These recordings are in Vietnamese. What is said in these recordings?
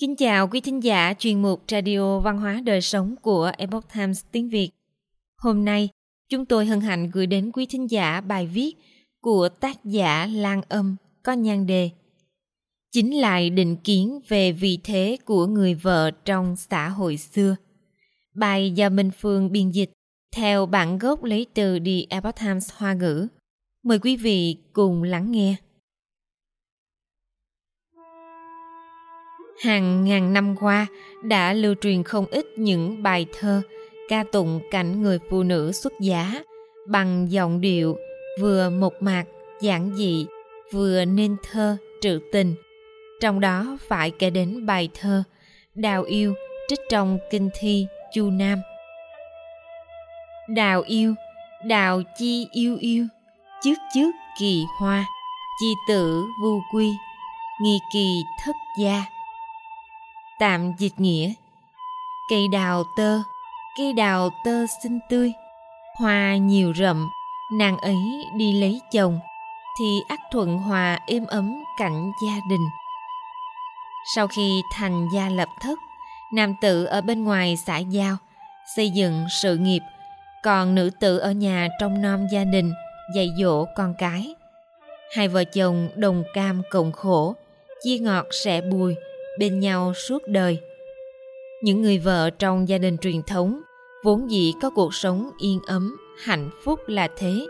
Kính chào quý thính giả chuyên mục Radio Văn hóa Đời Sống của Epoch Times tiếng Việt. Hôm nay, chúng tôi hân hạnh gửi đến quý thính giả bài viết của tác giả Lan Âm có nhan đề Chính lại định kiến về vị thế của người vợ trong xã hội xưa. Bài do Minh Phương biên dịch theo bản gốc lấy từ The Epoch Times Hoa ngữ. Mời quý vị cùng lắng nghe. Hàng ngàn năm qua, đã lưu truyền không ít những bài thơ, ca tụng cảnh người phụ nữ xuất giá, bằng giọng điệu vừa mộc mạc, giản dị, vừa nên thơ, trữ tình. Trong đó phải kể đến bài thơ đào yêu, trích trong kinh thi, chu nam. Đào yêu, đào chi yêu yêu trước trước kỳ hoa, chi tử vu quy, nghi kỳ thất gia tạm dịch nghĩa. Cây đào tơ. Cây đào tơ xinh tươi. Hoa nhiều rậm. Nàng ấy đi lấy chồng. Thì ắt thuận hòa êm ấm cảnh gia đình. Sau khi thành gia lập thất, nam tử ở bên ngoài xã giao, xây dựng sự nghiệp. Còn nữ tử ở nhà trong nom gia đình, dạy dỗ con cái. Hai vợ chồng đồng cam cộng khổ, chia ngọt sẻ bùi bên nhau suốt đời. Những người vợ trong gia đình truyền thống vốn dĩ có cuộc sống yên ấm, hạnh phúc là thế,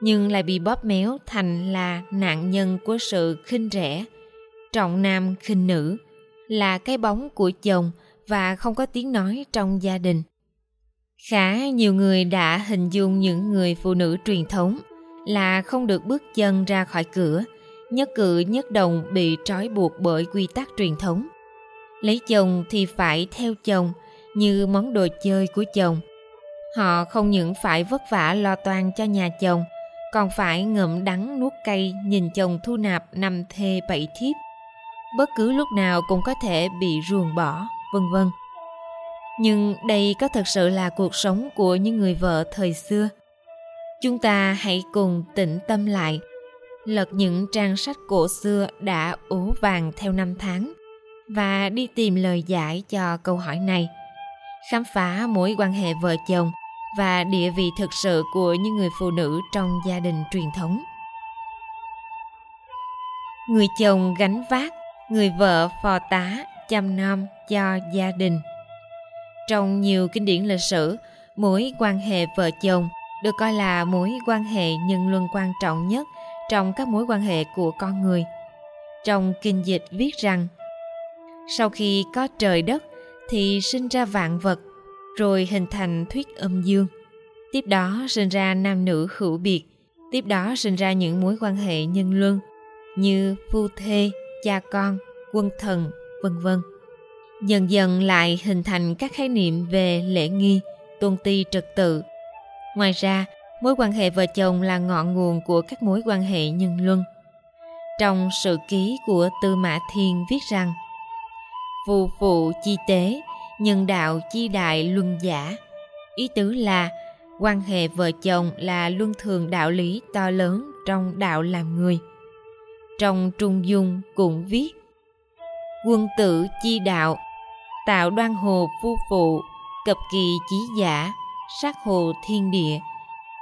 nhưng lại bị bóp méo thành là nạn nhân của sự khinh rẻ, trọng nam khinh nữ, là cái bóng của chồng và không có tiếng nói trong gia đình. Khá nhiều người đã hình dung những người phụ nữ truyền thống là không được bước chân ra khỏi cửa nhất cử, nhất động bị trói buộc bởi quy tắc truyền thống. Lấy chồng thì phải theo chồng, như món đồ chơi của chồng. Họ không những phải vất vả lo toan cho nhà chồng, còn phải ngậm đắng nuốt cay nhìn chồng thu nạp năm thê bảy thiếp. Bất cứ lúc nào cũng có thể bị ruồng bỏ, vân vân. Nhưng đây có thật sự là cuộc sống của những người vợ thời xưa. Chúng ta hãy cùng tĩnh tâm lại lật những trang sách cổ xưa đã ố vàng theo năm tháng và đi tìm lời giải cho câu hỏi này. Khám phá mối quan hệ vợ chồng và địa vị thực sự của những người phụ nữ trong gia đình truyền thống. Người chồng gánh vác, người vợ phò tá, chăm nom cho gia đình. Trong nhiều kinh điển lịch sử, mối quan hệ vợ chồng được coi là mối quan hệ nhân luân quan trọng nhất trong các mối quan hệ của con người. Trong kinh dịch viết rằng, sau khi có trời đất thì sinh ra vạn vật, rồi hình thành thuyết âm dương. Tiếp đó sinh ra nam nữ hữu biệt. Tiếp đó sinh ra những mối quan hệ nhân luân như phu thê, cha con, quân thần, vân vân. Dần dần lại hình thành các khái niệm về lễ nghi, tôn ti trật tự. Ngoài ra mối quan hệ vợ chồng là ngọn nguồn của các mối quan hệ nhân luân. Trong sự ký của tư mã thiên viết rằng, phù phụ chi tế, nhân đạo chi đại luân giả. Ý tứ là, quan hệ vợ chồng là luân thường đạo lý to lớn trong đạo làm người. Trong trung dung cũng viết, quân tử chi đạo, tạo đoan hồ phu phụ, cập kỳ chí giả, sát hồ thiên địa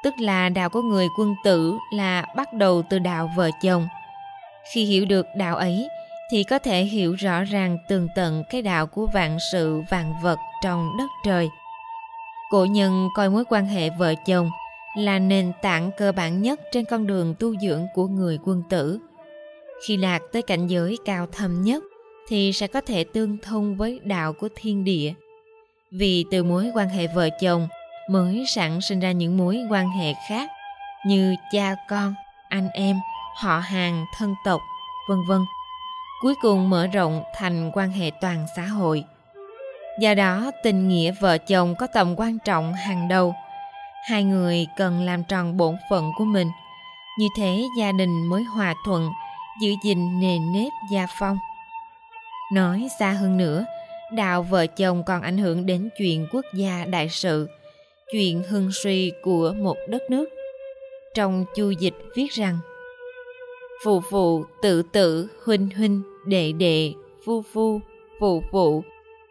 tức là đạo của người quân tử là bắt đầu từ đạo vợ chồng. Khi hiểu được đạo ấy, thì có thể hiểu rõ ràng tường tận cái đạo của vạn sự, vạn vật trong đất trời. Cổ nhân coi mối quan hệ vợ chồng là nền tảng cơ bản nhất trên con đường tu dưỡng của người quân tử. Khi đạt tới cảnh giới cao thâm nhất, thì sẽ có thể tương thông với đạo của thiên địa. Vì từ mối quan hệ vợ chồng mới sản sinh ra những mối quan hệ khác như cha con, anh em, họ hàng, thân tộc, vân vân. Cuối cùng mở rộng thành quan hệ toàn xã hội. Do đó, tình nghĩa vợ chồng có tầm quan trọng hàng đầu. Hai người cần làm tròn bổn phận của mình. Như thế, gia đình mới hòa thuận, giữ gìn nề nếp gia phong. Nói xa hơn nữa, đạo vợ chồng còn ảnh hưởng đến chuyện quốc gia đại sự chuyện hưng suy của một đất nước trong chu dịch viết rằng phụ phụ tự tử huynh huynh đệ đệ phu phu phụ phụ,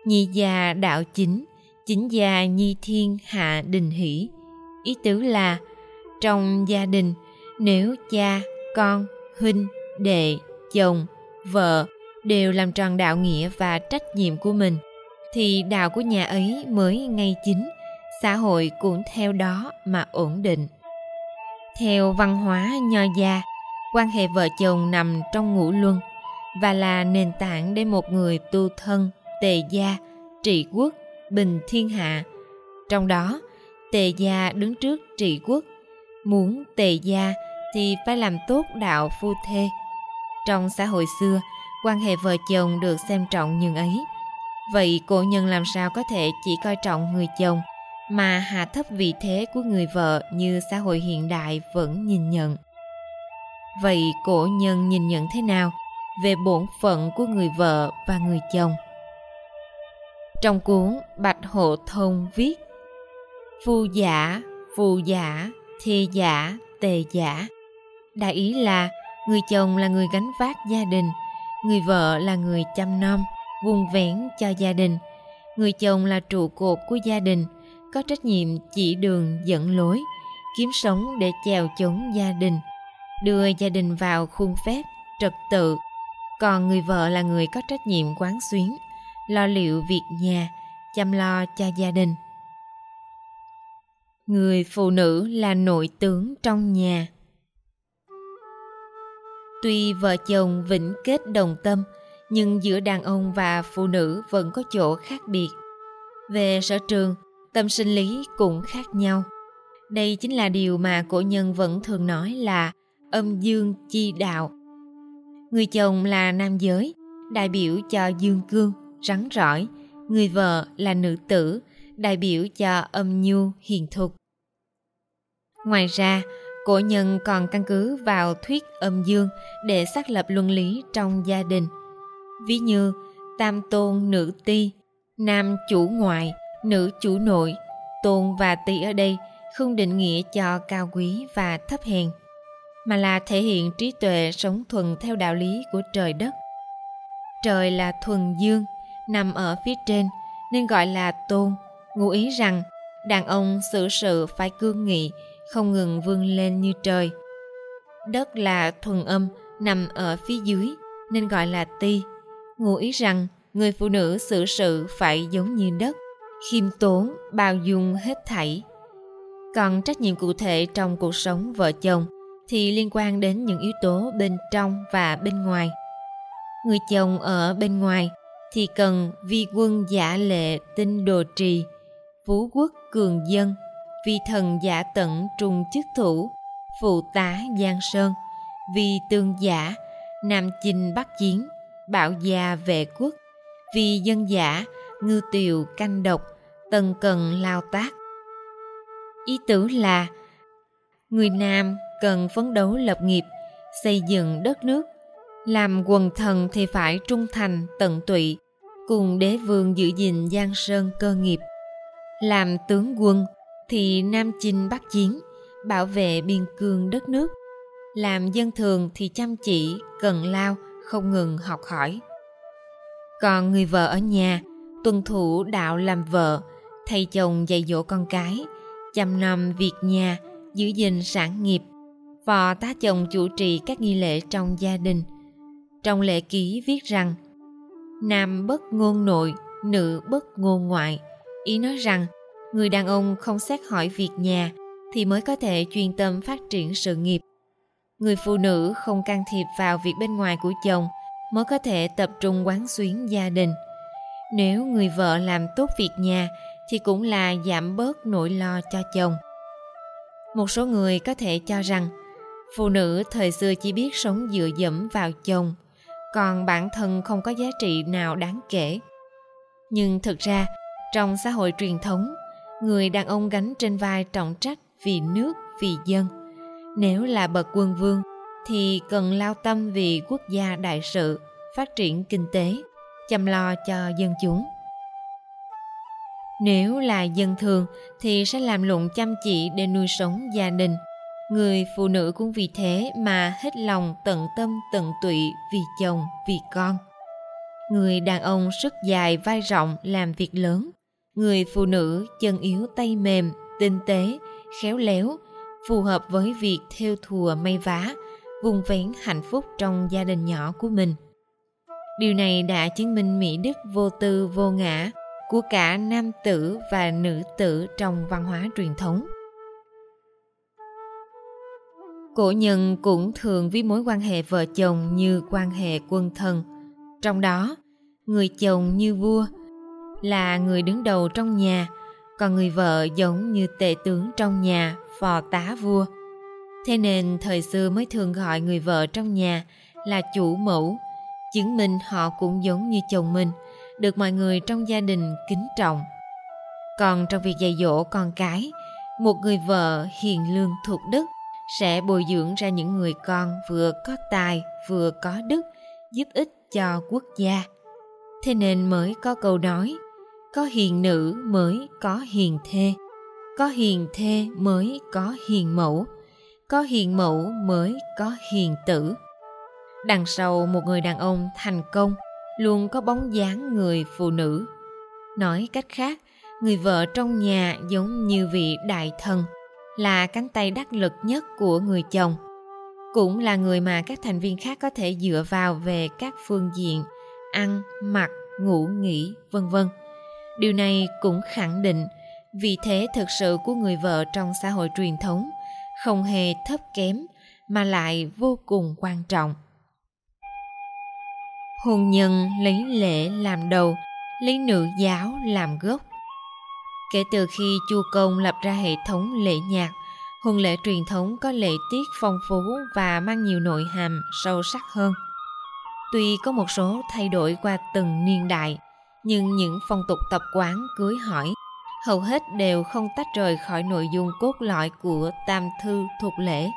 nhi gia đạo chính, chính gia nhi thiên hạ đình hỷ. Ý tứ là trong gia đình nếu cha, con, huynh, đệ, chồng, vợ đều làm tròn đạo nghĩa và trách nhiệm của mình thì đạo của nhà ấy mới ngay chính xã hội cũng theo đó mà ổn định. Theo văn hóa nho gia, quan hệ vợ chồng nằm trong ngũ luân và là nền tảng để một người tu thân, tề gia, trị quốc, bình thiên hạ. Trong đó, tề gia đứng trước trị quốc. Muốn tề gia thì phải làm tốt đạo phu thê. Trong xã hội xưa, quan hệ vợ chồng được xem trọng như ấy. Vậy cổ nhân làm sao có thể chỉ coi trọng người chồng mà hạ thấp vị thế của người vợ như xã hội hiện đại vẫn nhìn nhận. Vậy cổ nhân nhìn nhận thế nào về bổn phận của người vợ và người chồng? Trong cuốn bạch hộ thông viết, phu giả, phù giả, thê giả, tề giả. Đại ý là người chồng là người gánh vác gia đình, người vợ là người chăm nom, vuông vén cho gia đình. Người chồng là trụ cột của gia đình có trách nhiệm chỉ đường dẫn lối, kiếm sống để chèo chống gia đình. Đưa gia đình vào khuôn phép, trật tự. Còn người vợ là người có trách nhiệm quán xuyến, lo liệu việc nhà, chăm lo cho gia đình. Người phụ nữ là nội tướng trong nhà. Tuy vợ chồng vĩnh kết đồng tâm, nhưng giữa đàn ông và phụ nữ vẫn có chỗ khác biệt. Về sở trường tâm sinh lý cũng khác nhau. Đây chính là điều mà cổ nhân vẫn thường nói là âm dương chi đạo. Người chồng là nam giới, đại biểu cho dương cương, rắn rỏi. Người vợ là nữ tử, đại biểu cho âm nhu hiền thục. Ngoài ra, cổ nhân còn căn cứ vào thuyết âm dương để xác lập luân lý trong gia đình. Ví như tam tôn nữ ti, nam chủ ngoại nữ chủ nội, tôn và tỷ ở đây không định nghĩa cho cao quý và thấp hèn, mà là thể hiện trí tuệ sống thuần theo đạo lý của trời đất. Trời là thuần dương, nằm ở phía trên, nên gọi là tôn, ngụ ý rằng đàn ông xử sự phải cương nghị, không ngừng vươn lên như trời. Đất là thuần âm, nằm ở phía dưới, nên gọi là ti ngụ ý rằng người phụ nữ xử sự phải giống như đất khiêm tốn, bao dung hết thảy. Còn trách nhiệm cụ thể trong cuộc sống vợ chồng thì liên quan đến những yếu tố bên trong và bên ngoài. Người chồng ở bên ngoài thì cần vi quân giả lệ, tinh đồ trì, phú quốc cường dân, vi thần giả tận trùng chức thủ, phụ tá giang sơn vì tương giả, nam chinh bắc chiến bảo gia vệ quốc vì dân giả, ngư tiều canh độc tần cần lao tác. Ý tưởng là, người nam cần phấn đấu lập nghiệp, xây dựng đất nước, làm quần thần thì phải trung thành, tận tụy, cùng đế vương giữ gìn giang sơn cơ nghiệp. Làm tướng quân thì nam chinh bắc chiến, bảo vệ biên cương đất nước. Làm dân thường thì chăm chỉ, cần lao, không ngừng học hỏi. Còn người vợ ở nhà, tuân thủ đạo làm vợ thầy chồng dạy dỗ con cái, chăm nom việc nhà, giữ gìn sản nghiệp, phò tá chồng chủ trì các nghi lễ trong gia đình. Trong lễ ký viết rằng, nam bất ngôn nội, nữ bất ngôn ngoại. Ý nói rằng, người đàn ông không xét hỏi việc nhà thì mới có thể chuyên tâm phát triển sự nghiệp. Người phụ nữ không can thiệp vào việc bên ngoài của chồng mới có thể tập trung quán xuyến gia đình. Nếu người vợ làm tốt việc nhà thì cũng là giảm bớt nỗi lo cho chồng. Một số người có thể cho rằng, phụ nữ thời xưa chỉ biết sống dựa dẫm vào chồng, còn bản thân không có giá trị nào đáng kể. Nhưng thực ra, trong xã hội truyền thống, người đàn ông gánh trên vai trọng trách vì nước, vì dân. Nếu là bậc quân vương, thì cần lao tâm vì quốc gia đại sự, phát triển kinh tế, chăm lo cho dân chúng nếu là dân thường thì sẽ làm lụng chăm chỉ để nuôi sống gia đình. Người phụ nữ cũng vì thế mà hết lòng tận tâm tận tụy vì chồng, vì con. Người đàn ông sức dài vai rộng làm việc lớn. Người phụ nữ chân yếu tay mềm, tinh tế, khéo léo, phù hợp với việc theo thùa may vá vùng vén hạnh phúc trong gia đình nhỏ của mình. Điều này đã chứng minh mỹ đức vô tư vô ngã của cả nam tử và nữ tử trong văn hóa truyền thống. Cổ nhân cũng thường ví mối quan hệ vợ chồng như quan hệ quân thần trong đó, người chồng như vua là người đứng đầu trong nhà, còn người vợ giống như tể tướng trong nhà, phò tá vua. Thế nên thời xưa mới thường gọi người vợ trong nhà là chủ mẫu, chứng minh họ cũng giống như chồng mình được mọi người trong gia đình kính trọng. Còn trong việc dạy dỗ con cái, một người vợ hiền lương thuộc đức sẽ bồi dưỡng ra những người con vừa có tài, vừa có đức, giúp ích cho quốc gia. Thế nên mới có câu nói, có hiền nữ mới có hiền thê, có hiền thê mới có hiền mẫu, có hiền mẫu mới có hiền tử. Đằng sau một người đàn ông thành công luôn có bóng dáng người phụ nữ. Nói cách khác, người vợ trong nhà giống như vị đại thần, là cánh tay đắc lực nhất của người chồng. Cũng là người mà các thành viên khác có thể dựa vào về các phương diện ăn, mặc, ngủ, nghỉ, vân vân. Điều này cũng khẳng định vị thế thực sự của người vợ trong xã hội truyền thống không hề thấp kém mà lại vô cùng quan trọng hôn nhân lấy lễ làm đầu, lấy nữ giáo làm gốc. Kể từ khi chu công lập ra hệ thống lễ nhạc hôn lễ truyền thống có lễ tiết phong phú và mang nhiều nội hàm sâu sắc hơn. Tuy có một số thay đổi qua từng niên đại, nhưng những phong tục tập quán cưới hỏi, hầu hết đều không tách rời khỏi nội dung cốt lõi của tam thư thuộc lễ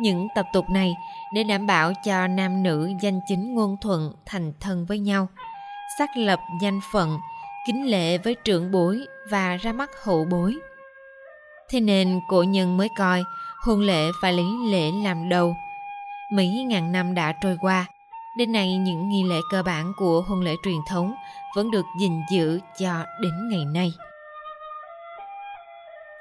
những tập tục này để đảm bảo cho nam nữ danh chính ngôn thuận thành thân với nhau, xác lập danh phận, kính lệ với trưởng bối và ra mắt hậu bối. Thế nên cổ nhân mới coi hôn lễ phải lấy lễ làm đầu. Mấy ngàn năm đã trôi qua, đến nay những nghi lễ cơ bản của hôn lễ truyền thống vẫn được gìn giữ cho đến ngày nay.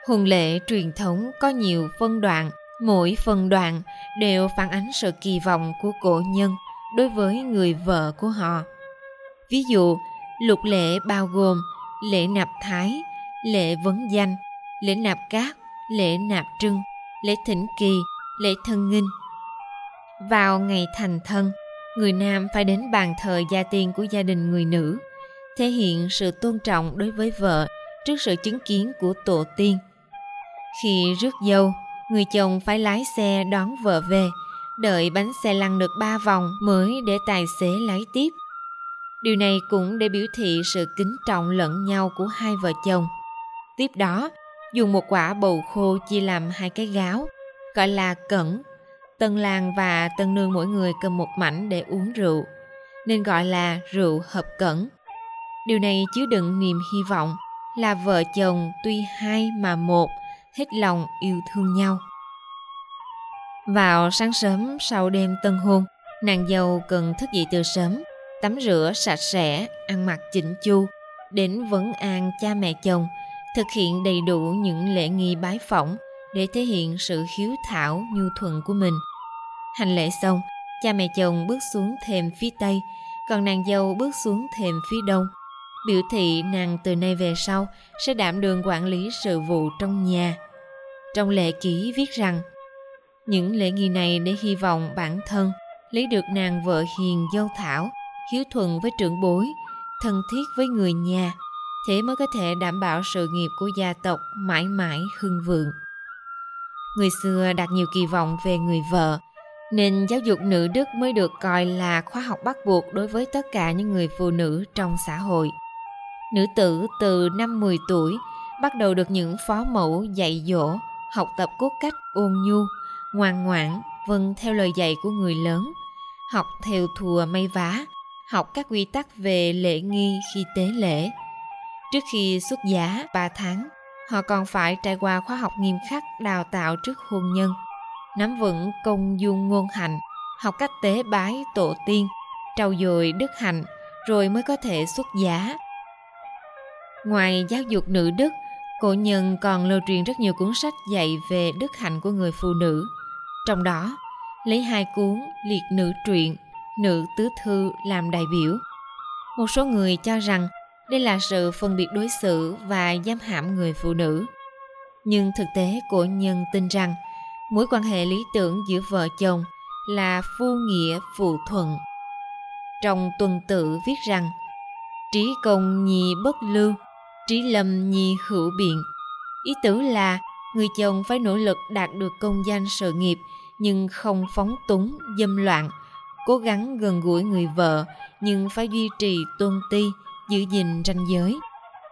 Hôn lễ truyền thống có nhiều phân đoạn mỗi phần đoạn đều phản ánh sự kỳ vọng của cổ nhân đối với người vợ của họ. Ví dụ, lục lễ bao gồm lễ nạp thái, lễ vấn danh, lễ nạp cát, lễ nạp trưng, lễ thỉnh kỳ, lễ thân nghinh. Vào ngày thành thân, người nam phải đến bàn thờ gia tiên của gia đình người nữ, thể hiện sự tôn trọng đối với vợ trước sự chứng kiến của tổ tiên. Khi rước dâu người chồng phải lái xe đón vợ về, đợi bánh xe lăn được ba vòng mới để tài xế lái tiếp. Điều này cũng để biểu thị sự kính trọng lẫn nhau của hai vợ chồng. Tiếp đó, dùng một quả bầu khô chia làm hai cái gáo, gọi là cẩn. Tân làng và tân nương mỗi người cầm một mảnh để uống rượu, nên gọi là rượu hợp cẩn. Điều này chứa đựng niềm hy vọng là vợ chồng tuy hai mà một hết lòng yêu thương nhau. Vào sáng sớm sau đêm tân hôn, nàng dâu cần thức dậy từ sớm, tắm rửa sạch sẽ, ăn mặc chỉnh chu, đến vấn an cha mẹ chồng, thực hiện đầy đủ những lễ nghi bái phỏng để thể hiện sự hiếu thảo nhu thuận của mình. Hành lễ xong, cha mẹ chồng bước xuống thềm phía tây, còn nàng dâu bước xuống thềm phía đông. Biểu thị nàng từ nay về sau sẽ đảm đương quản lý sự vụ trong nhà trong lệ ký viết rằng, những lễ nghi này để hy vọng bản thân lấy được nàng vợ hiền dâu thảo, hiếu thuận với trưởng bối, thân thiết với người nhà, thế mới có thể đảm bảo sự nghiệp của gia tộc mãi mãi hưng vượng. Người xưa đặt nhiều kỳ vọng về người vợ, nên giáo dục nữ đức mới được coi là khóa học bắt buộc đối với tất cả những người phụ nữ trong xã hội. Nữ tử từ năm 10 tuổi bắt đầu được những phó mẫu dạy dỗ học tập cốt cách ôn nhu ngoan ngoãn vâng theo lời dạy của người lớn. Học theo thùa may vá học các quy tắc về lễ nghi khi tế lễ. Trước khi xuất giá 3 tháng họ còn phải trải qua khóa học nghiêm khắc đào tạo trước hôn nhân. Nắm vững công dung ngôn hạnh học cách tế bái tổ tiên trau dồi đức hạnh rồi mới có thể xuất giá. Ngoài giáo dục nữ đức, cổ nhân còn lưu truyền rất nhiều cuốn sách dạy về đức hạnh của người phụ nữ. Trong đó, lấy hai cuốn liệt nữ truyện, nữ tứ thư làm đại biểu. Một số người cho rằng đây là sự phân biệt đối xử và giam hãm người phụ nữ. Nhưng thực tế cổ nhân tin rằng mối quan hệ lý tưởng giữa vợ chồng là phu nghĩa phụ thuận. Trong tuần tự viết rằng trí công nhi bất lưu, trí lâm nhi hữu biện. Ý tứ là người chồng phải nỗ lực đạt được công danh sự nghiệp nhưng không phóng túng, dâm loạn, cố gắng gần gũi người vợ nhưng phải duy trì tôn ti, giữ gìn ranh giới.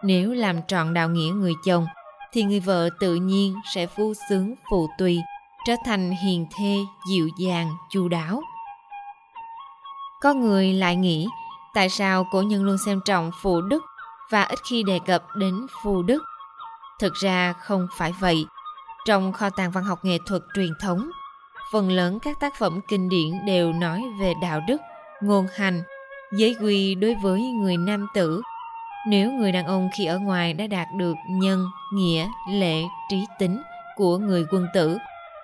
Nếu làm trọn đạo nghĩa người chồng, thì người vợ tự nhiên sẽ phu sướng phụ tùy, trở thành hiền thê, dịu dàng, chu đáo. Có người lại nghĩ, tại sao cổ nhân luôn xem trọng phụ đức và ít khi đề cập đến phu đức? Thực ra không phải vậy. Trong kho tàng văn học nghệ thuật truyền thống, phần lớn các tác phẩm kinh điển đều nói về đạo đức, ngôn hành, giới quy đối với người nam tử. Nếu người đàn ông khi ở ngoài đã đạt được nhân, nghĩa, lệ, trí tính của người quân tử,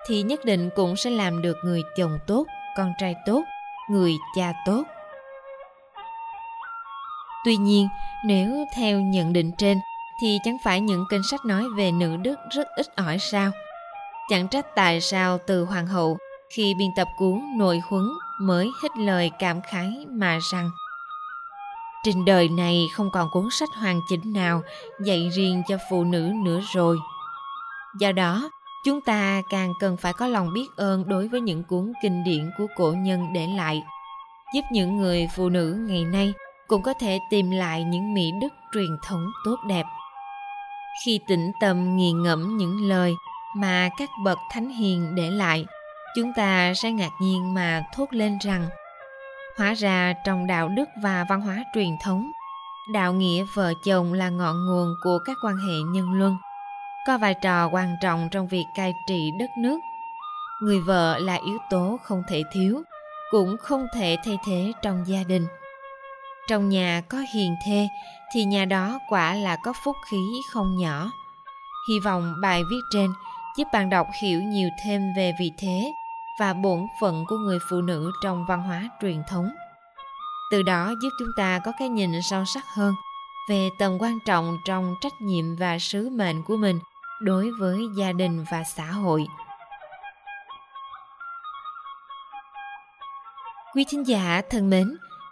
thì nhất định cũng sẽ làm được người chồng tốt, con trai tốt, người cha tốt. Tuy nhiên, nếu theo nhận định trên, thì chẳng phải những kinh sách nói về nữ đức rất ít ỏi sao? Chẳng trách tại sao từ hoàng hậu khi biên tập cuốn nội huấn mới hít lời cảm khái mà rằng trên đời này không còn cuốn sách hoàn chỉnh nào dạy riêng cho phụ nữ nữa rồi. Do đó, chúng ta càng cần phải có lòng biết ơn đối với những cuốn kinh điển của cổ nhân để lại, giúp những người phụ nữ ngày nay cũng có thể tìm lại những mỹ đức truyền thống tốt đẹp. Khi tĩnh tâm nghiền ngẫm những lời mà các bậc thánh hiền để lại, chúng ta sẽ ngạc nhiên mà thốt lên rằng hóa ra trong đạo đức và văn hóa truyền thống đạo nghĩa vợ chồng là ngọn nguồn của các quan hệ nhân luân. Có vai trò quan trọng trong việc cai trị đất nước. Người vợ là yếu tố không thể thiếu cũng không thể thay thế trong gia đình trong nhà có hiền thê, thì nhà đó quả là có phúc khí không nhỏ. Hy vọng bài viết trên giúp bạn đọc hiểu nhiều thêm về vị thế và bổn phận của người phụ nữ trong văn hóa truyền thống. Từ đó giúp chúng ta có cái nhìn sâu sắc hơn về tầm quan trọng trong trách nhiệm và sứ mệnh của mình đối với gia đình và xã hội. Quý thính giả thân mến